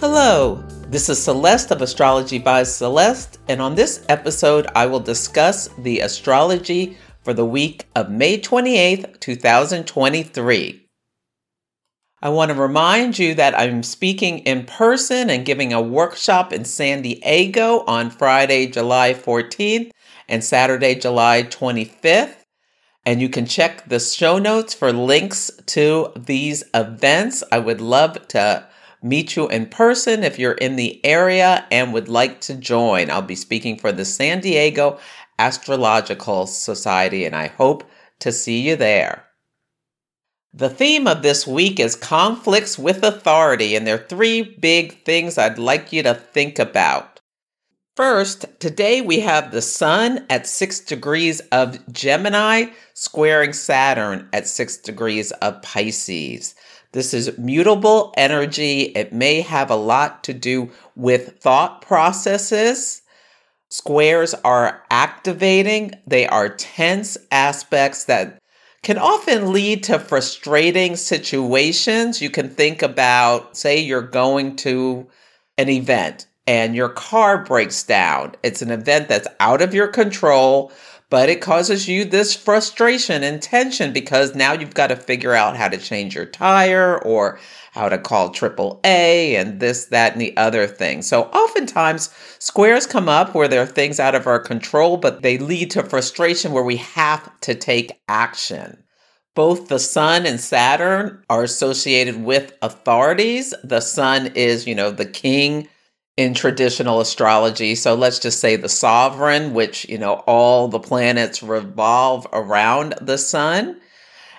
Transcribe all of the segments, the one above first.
Hello, this is Celeste of Astrology by Celeste, and on this episode, I will discuss the astrology for the week of May 28th, 2023. I want to remind you that I'm speaking in person and giving a workshop in San Diego on Friday, July 14th and Saturday, July 25th. And you can check the show notes for links to these events. I would love to meet you in person if you're in the area and would like to join. I'll be speaking for the San Diego Astrological Society, and I hope to see you there. The theme of this week is conflicts with authority, and there are three big things I'd like you to think about. First, today we have the Sun at 6 degrees of Gemini squaring Saturn at 6 degrees of Pisces. This is mutable energy. It may have a lot to do with thought processes. Squares are activating, they are tense aspects that can often lead to frustrating situations. You can think about, say, you're going to an event and your car breaks down. It's an event that's out of your control, but it causes you this frustration and tension because now you've got to figure out how to change your tire or how to call AAA and this, that, and the other thing. So oftentimes squares come up where there are things out of our control, but they lead to frustration where we have to take action. Both the sun and Saturn are associated with authorities. The sun is, you know, the king in traditional astrology. So let's just say the sovereign, which, you know, all the planets revolve around the sun.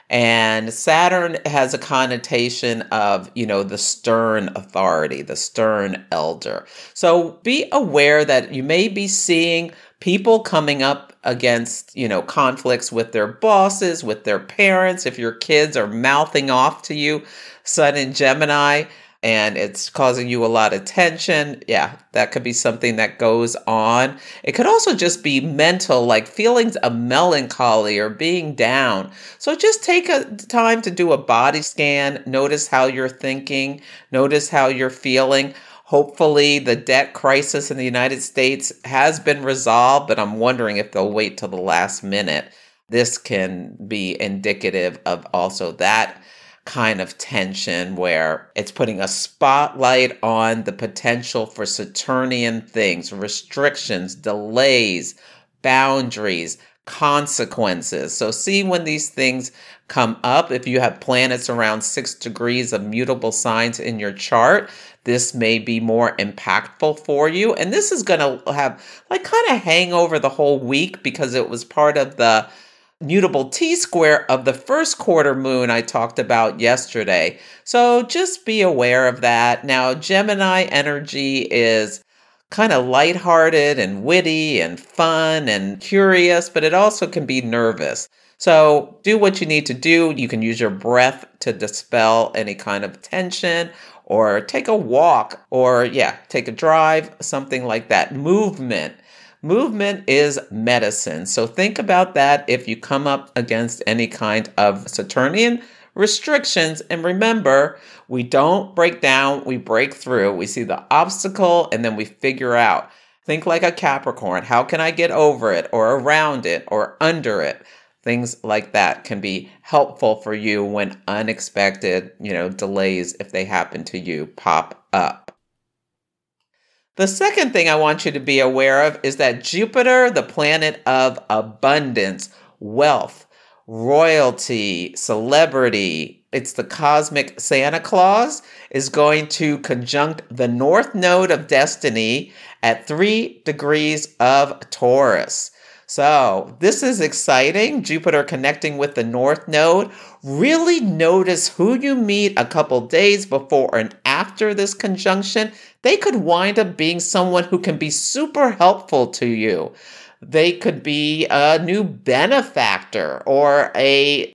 And Saturn has a connotation of, you know, the stern authority, the stern elder. So be aware that you may be seeing people coming up against, you know, conflicts with their bosses, with their parents. If your kids are mouthing off to you, Sun in Gemini, and it's causing you a lot of tension. Yeah, that could be something that goes on. It could also just be mental, like feelings of melancholy or being down. So just take a time to do a body scan, notice how you're thinking, notice how you're feeling. Hopefully, the debt crisis in the United States has been resolved, but I'm wondering if they'll wait till the last minute. This can be indicative of also that kind of tension where it's putting a spotlight on the potential for Saturnian things, restrictions, delays, boundaries, consequences. So, see when these things come up. If you have planets around six degrees of mutable signs in your chart, this may be more impactful for you. And this is going to have like kind of hang over the whole week because it was part of the mutable T square of the first quarter moon I talked about yesterday. So just be aware of that. Now, Gemini energy is kind of lighthearted and witty and fun and curious, but it also can be nervous. So do what you need to do. You can use your breath to dispel any kind of tension or take a walk or, yeah, take a drive, something like that. Movement Movement is medicine. So think about that if you come up against any kind of Saturnian restrictions. And remember, we don't break down, we break through. We see the obstacle and then we figure out. Think like a Capricorn. How can I get over it or around it or under it? Things like that can be helpful for you when unexpected, you know, delays, if they happen to you, pop up. The second thing I want you to be aware of is that Jupiter, the planet of abundance, wealth, royalty, celebrity, it's the cosmic Santa Claus, is going to conjunct the North Node of Destiny at three degrees of Taurus. So, this is exciting. Jupiter connecting with the North Node. Really notice who you meet a couple days before and after this conjunction, they could wind up being someone who can be super helpful to you. They could be a new benefactor or a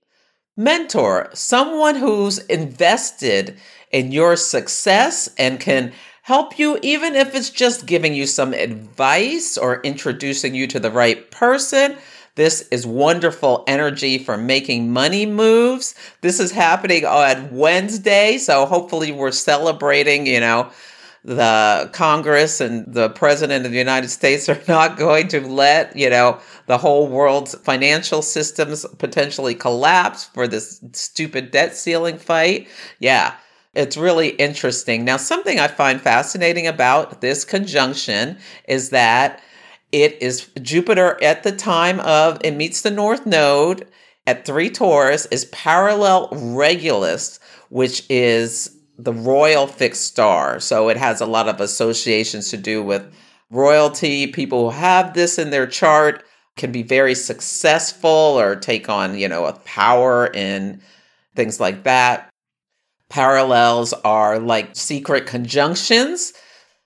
mentor, someone who's invested in your success and can help you, even if it's just giving you some advice or introducing you to the right person. This is wonderful energy for making money moves. This is happening on Wednesday, so hopefully we're celebrating, you know, the Congress and the President of the United States are not going to let, you know, the whole world's financial systems potentially collapse for this stupid debt ceiling fight. Yeah, it's really interesting. Now, something I find fascinating about this conjunction is that it is Jupiter at the time of it meets the North Node at 3 Taurus is parallel Regulus, which is the royal fixed star. So it has a lot of associations to do with royalty. People who have this in their chart can be very successful or take on, you know, a power in things like that. Parallels are like secret conjunctions.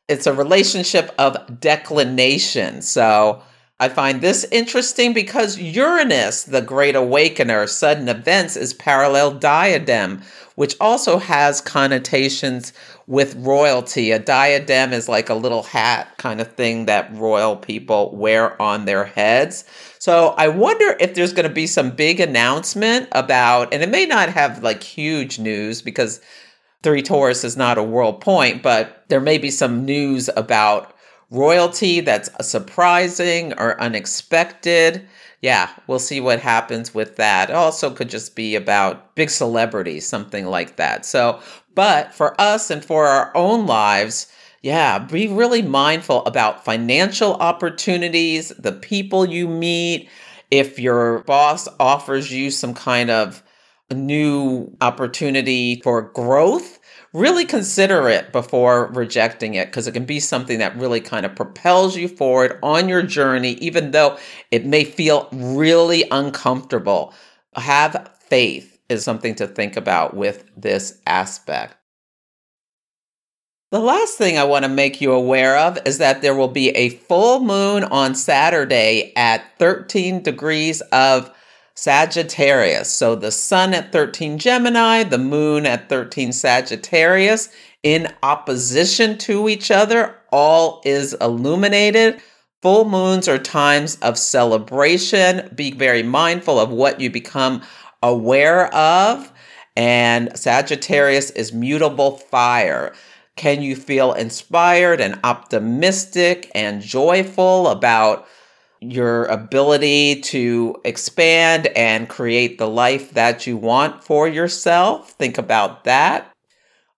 It's a relationship of declination. So I find this interesting because Uranus, the great awakener, sudden events, is parallel diadem, which also has connotations with royalty. A diadem is like a little hat kind of thing that royal people wear on their heads. So I wonder if there's going to be some big announcement about, and it may not have like huge news because Three Taurus is not a world point, but there may be some news about royalty that's surprising or unexpected. Yeah, we'll see what happens with that. It also could just be about big celebrities, something like that. So, but for us and for our own lives, yeah, be really mindful about financial opportunities, the people you meet. If your boss offers you some kind of new opportunity for growth, really consider it before rejecting it because it can be something that really kind of propels you forward on your journey, even though it may feel really uncomfortable. Have faith is something to think about with this aspect. The last thing I want to make you aware of is that there will be a full moon on Saturday at 13 degrees of Sagittarius. So the sun at 13 Gemini, the moon at 13 Sagittarius, in opposition to each other, all is illuminated. Full moons are times of celebration. Be very mindful of what you become aware of. And Sagittarius is mutable fire. Can you feel inspired and optimistic and joyful about? Your ability to expand and create the life that you want for yourself. Think about that.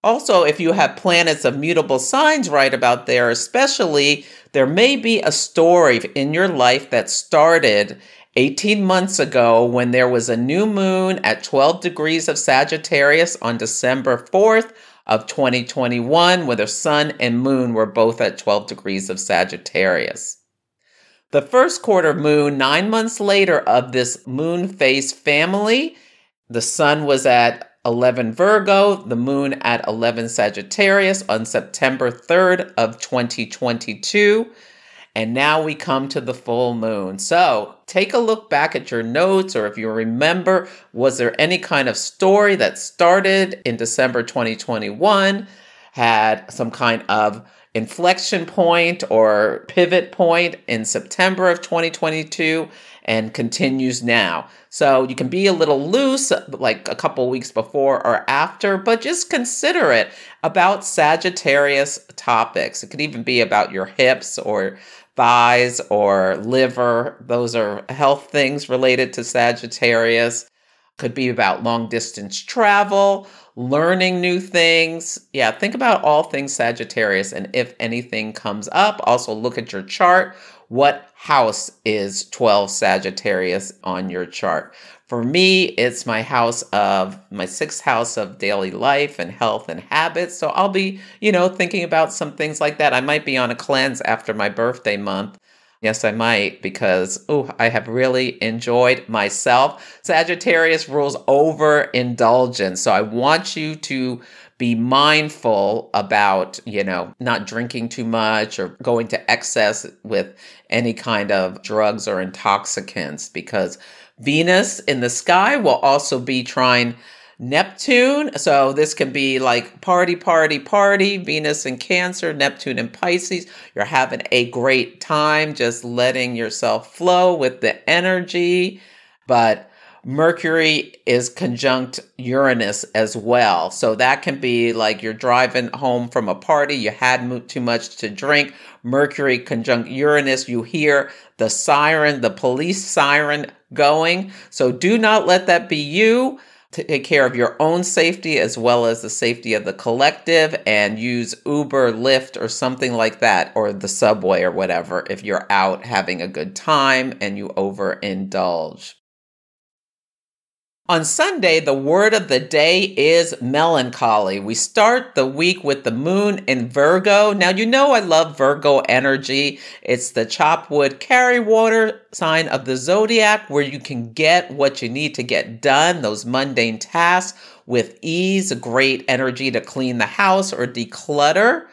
Also, if you have planets of mutable signs right about there, especially, there may be a story in your life that started 18 months ago when there was a new moon at 12 degrees of Sagittarius on December 4th of 2021, where the sun and moon were both at 12 degrees of Sagittarius. The first quarter moon, nine months later, of this moon phase family, the sun was at 11 Virgo, the moon at 11 Sagittarius on September 3rd of 2022. And now we come to the full moon. So take a look back at your notes, or if you remember, was there any kind of story that started in December 2021, had some kind of inflection point or pivot point in September of 2022 and continues now. So you can be a little loose, like a couple weeks before or after, but just consider it about Sagittarius topics. It could even be about your hips or thighs or liver. Those are health things related to Sagittarius. Could be about long distance travel learning new things. Yeah, think about all things Sagittarius. And if anything comes up, also look at your chart. What house is 12 Sagittarius on your chart? For me, it's my house of my sixth house of daily life and health and habits. So I'll be, you know, thinking about some things like that. I might be on a cleanse after my birthday month Yes, I might because oh, I have really enjoyed myself. Sagittarius rules over indulgence. So I want you to be mindful about, you know, not drinking too much or going to excess with any kind of drugs or intoxicants because Venus in the sky will also be trine Neptune. So this can be like party, party, party, Venus in Cancer, Neptune in Pisces. You're having a great time just letting yourself flow with the energy. But Mercury is conjunct Uranus as well. So that can be like you're driving home from a party, you had too much to drink. Mercury conjunct Uranus, you hear the siren, the police siren going. So do not let that be you. Take care of your own safety as well as the safety of the collective and use Uber, Lyft, or something like that, or the subway or whatever if you're out having a good time and you overindulge. On Sunday, the word of the day is melancholy. We start the week with the moon in Virgo. Now, you know I love Virgo energy. It's the chop wood, carry water sign of the zodiac where you can get what you need to get done, those mundane tasks with ease, great energy to clean the house or declutter.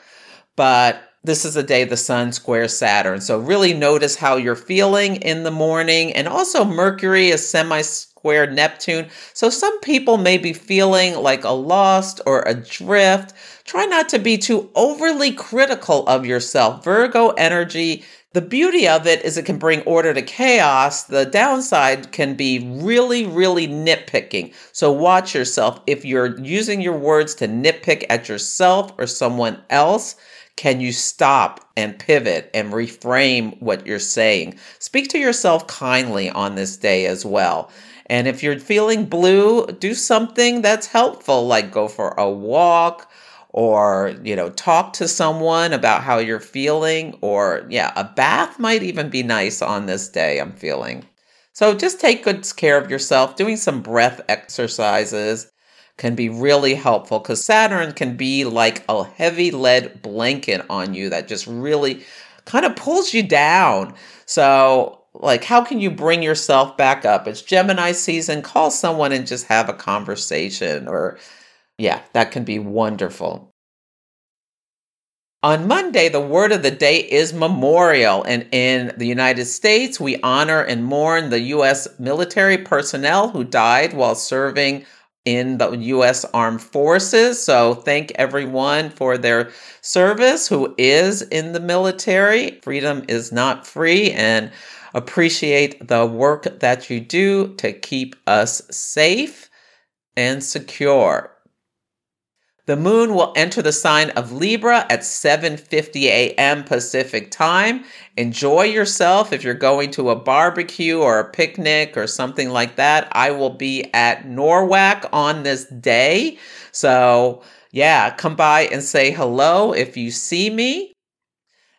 But this is the day the sun squares Saturn. So really notice how you're feeling in the morning. And also Mercury is semi square Neptune. So some people may be feeling like a lost or adrift. Try not to be too overly critical of yourself. Virgo energy the beauty of it is it can bring order to chaos. The downside can be really, really nitpicking. So watch yourself. If you're using your words to nitpick at yourself or someone else, can you stop and pivot and reframe what you're saying? Speak to yourself kindly on this day as well. And if you're feeling blue, do something that's helpful, like go for a walk or, you know, talk to someone about how you're feeling. Or, yeah, a bath might even be nice on this day, I'm feeling. So just take good care of yourself, doing some breath exercises can be really helpful because Saturn can be like a heavy lead blanket on you that just really kind of pulls you down. So, like, how can you bring yourself back up? It's Gemini season. Call someone and just have a conversation, or yeah, that can be wonderful. On Monday, the word of the day is memorial. And in the United States, we honor and mourn the U.S. military personnel who died while serving in the U.S. Armed Forces. So thank everyone for their service who is in the military. Freedom is not free and appreciate the work that you do to keep us safe and secure. The moon will enter the sign of Libra at 7:50 a.m. Pacific Time. Enjoy yourself if you're going to a barbecue or a picnic or something like that. I will be at Norwalk on this day. So, yeah, come by and say hello if you see me.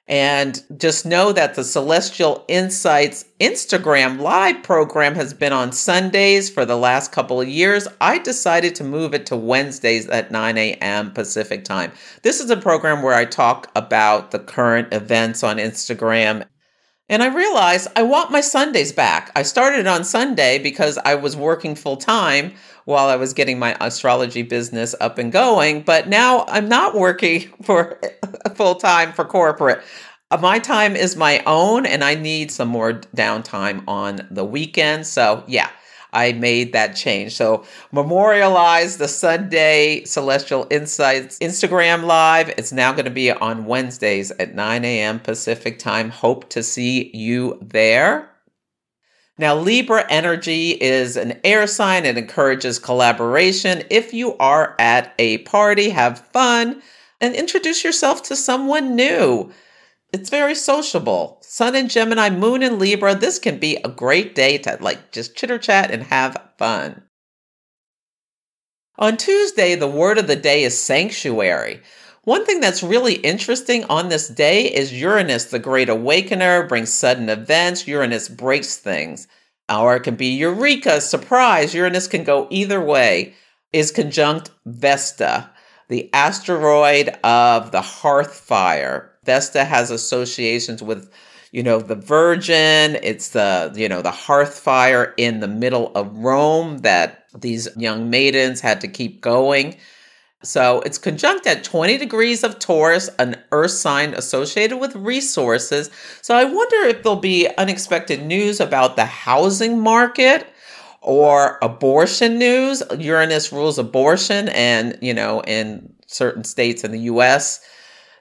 And just know that the Celestial Insights Instagram live program has been on Sundays for the last couple of years. I decided to move it to Wednesdays at 9 a.m. Pacific time. This is a program where I talk about the current events on Instagram. And I realized I want my Sundays back. I started on Sunday because I was working full time while I was getting my astrology business up and going. But now I'm not working for full time for corporate. Uh, my time is my own and I need some more downtime on the weekend. So, yeah, I made that change. So, memorialize the Sunday Celestial Insights Instagram Live. It's now going to be on Wednesdays at 9 a.m. Pacific time. Hope to see you there. Now, Libra energy is an air sign. It encourages collaboration. If you are at a party, have fun and introduce yourself to someone new. It's very sociable. Sun and Gemini, Moon and Libra. This can be a great day to like just chitter chat and have fun. On Tuesday, the word of the day is sanctuary. One thing that's really interesting on this day is Uranus, the great awakener, brings sudden events. Uranus breaks things. Or it can be Eureka, surprise. Uranus can go either way. Is conjunct Vesta, the asteroid of the hearth fire. Vesta has associations with, you know, the Virgin. It's the, you know, the hearth fire in the middle of Rome that these young maidens had to keep going. So it's conjunct at 20 degrees of Taurus, an earth sign associated with resources. So I wonder if there'll be unexpected news about the housing market or abortion news. Uranus rules abortion, and, you know, in certain states in the US,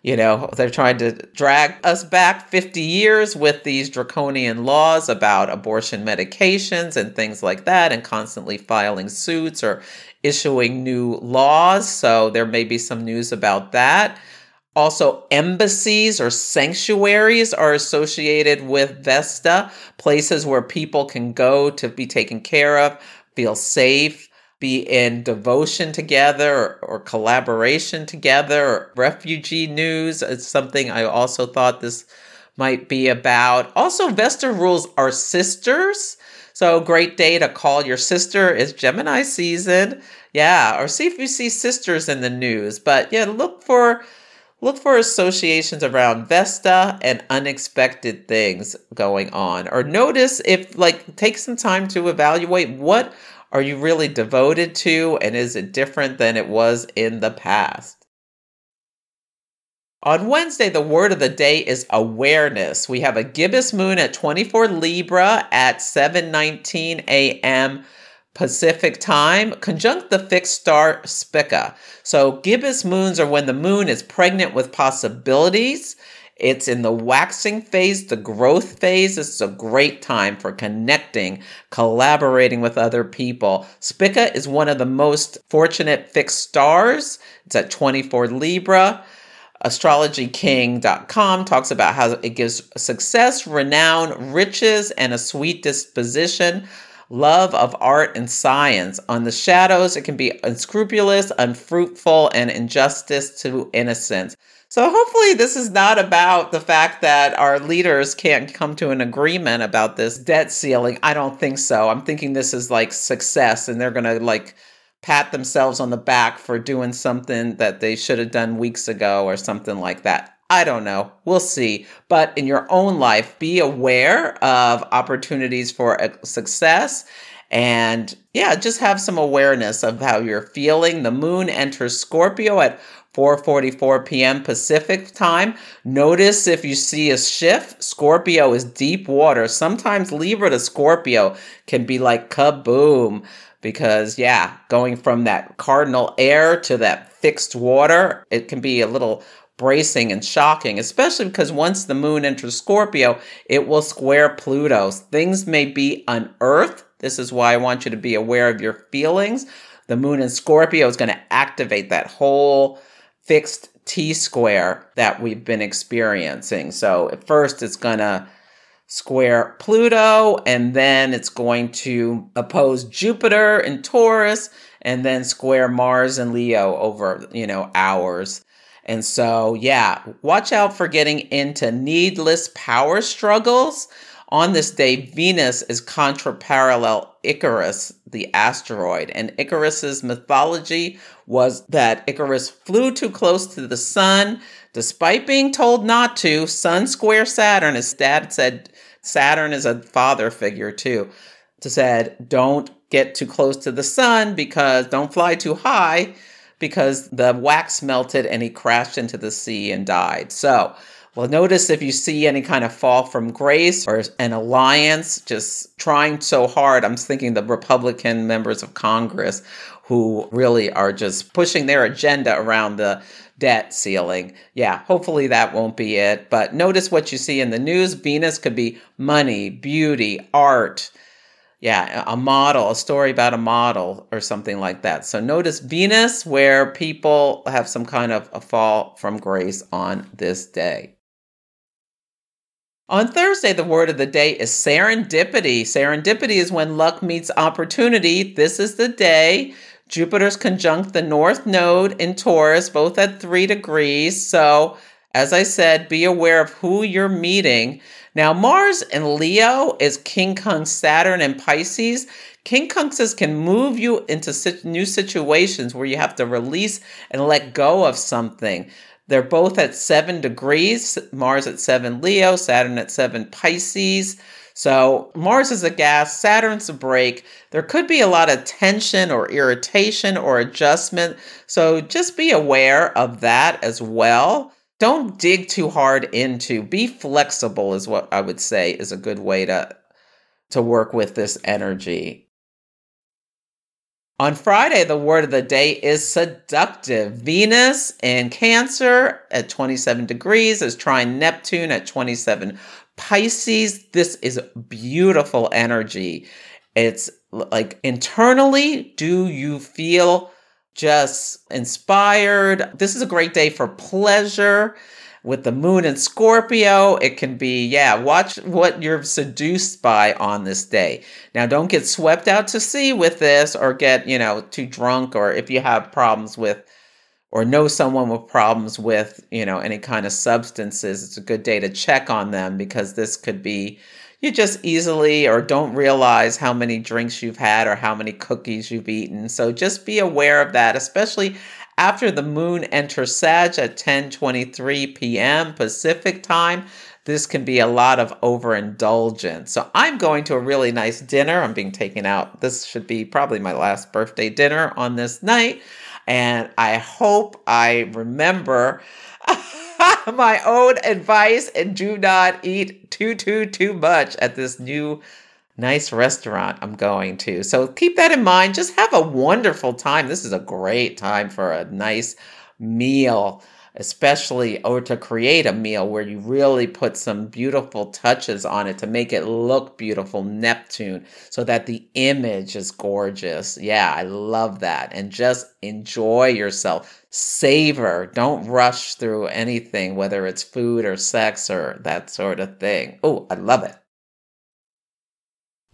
you know, they're trying to drag us back 50 years with these draconian laws about abortion medications and things like that, and constantly filing suits or issuing new laws. So there may be some news about that. Also, embassies or sanctuaries are associated with Vesta, places where people can go to be taken care of, feel safe, be in devotion together or, or collaboration together. Or refugee news is something I also thought this might be about. Also, Vesta rules are sisters. So, great day to call your sister is Gemini season. Yeah, or see if you see sisters in the news. But yeah, look for look for associations around Vesta and unexpected things going on. Or notice if like take some time to evaluate what are you really devoted to and is it different than it was in the past? On Wednesday, the word of the day is awareness. We have a gibbous moon at 24 Libra at 7:19 a.m. Pacific time, conjunct the fixed star Spica. So gibbous moons are when the moon is pregnant with possibilities. It's in the waxing phase, the growth phase. This is a great time for connecting, collaborating with other people. Spica is one of the most fortunate fixed stars. It's at 24 Libra astrologyking.com talks about how it gives success, renown, riches, and a sweet disposition, love of art and science. On the shadows, it can be unscrupulous, unfruitful, and injustice to innocence. So hopefully this is not about the fact that our leaders can't come to an agreement about this debt ceiling. I don't think so. I'm thinking this is like success and they're going to like pat themselves on the back for doing something that they should have done weeks ago or something like that. I don't know. We'll see. But in your own life, be aware of opportunities for success and yeah, just have some awareness of how you're feeling. The moon enters Scorpio at 4:44 p.m. Pacific time. Notice if you see a shift, Scorpio is deep water. Sometimes Libra to Scorpio can be like kaboom because yeah, going from that cardinal air to that fixed water, it can be a little bracing and shocking, especially because once the moon enters Scorpio, it will square Pluto. Things may be unearthed. This is why I want you to be aware of your feelings. The moon in Scorpio is going to activate that whole fixed T square that we've been experiencing. So at first it's going to square Pluto, and then it's going to oppose Jupiter in Taurus, and then square Mars and Leo over, you know, hours. And so, yeah, watch out for getting into needless power struggles. On this day, Venus is contra-parallel Icarus, the asteroid. And Icarus's mythology was that Icarus flew too close to the sun, despite being told not to. Sun square Saturn, his dad said Saturn is a father figure too. Said, don't get too close to the sun because don't fly too high because the wax melted and he crashed into the sea and died. So, well, notice if you see any kind of fall from grace or an alliance just trying so hard. I'm thinking the Republican members of Congress who really are just pushing their agenda around the debt ceiling. Yeah, hopefully that won't be it. But notice what you see in the news. Venus could be money, beauty, art. Yeah, a model, a story about a model or something like that. So notice Venus, where people have some kind of a fall from grace on this day. On Thursday, the word of the day is serendipity. Serendipity is when luck meets opportunity. This is the day Jupiter's conjunct the North Node in Taurus, both at three degrees. So, as I said, be aware of who you're meeting. Now, Mars in Leo is quincunx Saturn and Pisces. Quincunxes can move you into new situations where you have to release and let go of something. They're both at seven degrees, Mars at seven Leo, Saturn at seven Pisces. So Mars is a gas, Saturn's a brake. There could be a lot of tension or irritation or adjustment. So just be aware of that as well. Don't dig too hard into. Be flexible is what I would say is a good way to to work with this energy. On Friday, the word of the day is seductive. Venus in Cancer at 27 degrees is trine Neptune at 27 Pisces. This is beautiful energy. It's like internally, do you feel just inspired? This is a great day for pleasure with the moon in Scorpio, it can be, yeah, watch what you're seduced by on this day. Now, don't get swept out to sea with this or get, you know, too drunk or if you have problems with or know someone with problems with, you know, any kind of substances, it's a good day to check on them because this could be you just easily or don't realize how many drinks you've had or how many cookies you've eaten. So just be aware of that, especially after the moon enters Sag at 10:23 p.m. Pacific time, this can be a lot of overindulgence. So I'm going to a really nice dinner. I'm being taken out. This should be probably my last birthday dinner on this night, and I hope I remember my own advice and do not eat too too too much at this new nice restaurant I'm going to. So keep that in mind. Just have a wonderful time. This is a great time for a nice meal, especially or to create a meal where you really put some beautiful touches on it to make it look beautiful, Neptune, so that the image is gorgeous. Yeah, I love that. And just enjoy yourself. Savor. Don't rush through anything, whether it's food or sex or that sort of thing. Oh, I love it.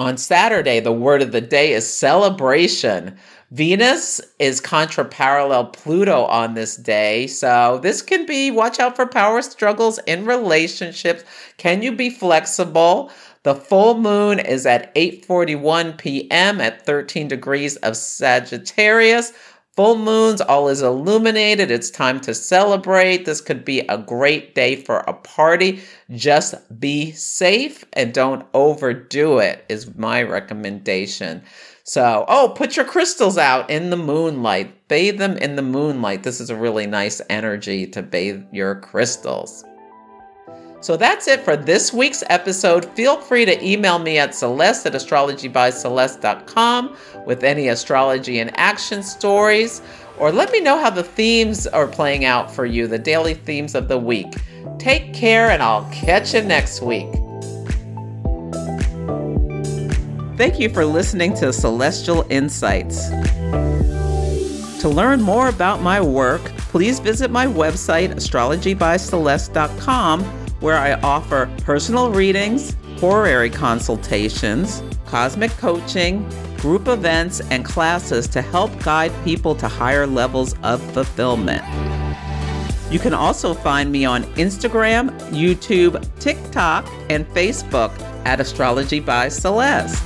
On Saturday, the word of the day is celebration. Venus is contra parallel Pluto on this day. So this can be watch out for power struggles in relationships. Can you be flexible? The full moon is at 8:41 p.m. at 13 degrees of Sagittarius. Full moons, all is illuminated. It's time to celebrate. This could be a great day for a party. Just be safe and don't overdo it, is my recommendation. So, oh, put your crystals out in the moonlight. Bathe them in the moonlight. This is a really nice energy to bathe your crystals. So that's it for this week's episode. Feel free to email me at celeste at astrologybyceleste.com with any astrology and action stories, or let me know how the themes are playing out for you, the daily themes of the week. Take care, and I'll catch you next week. Thank you for listening to Celestial Insights. To learn more about my work, please visit my website, astrologybyceleste.com where I offer personal readings, horary consultations, cosmic coaching, group events, and classes to help guide people to higher levels of fulfillment. You can also find me on Instagram, YouTube, TikTok, and Facebook at Astrology by Celeste.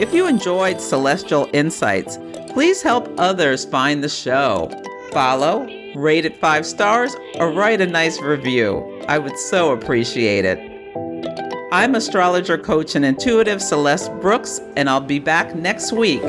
If you enjoyed Celestial Insights, please help others find the show. Follow, rate it five stars, or write a nice review. I would so appreciate it. I'm astrologer, coach, and intuitive Celeste Brooks, and I'll be back next week.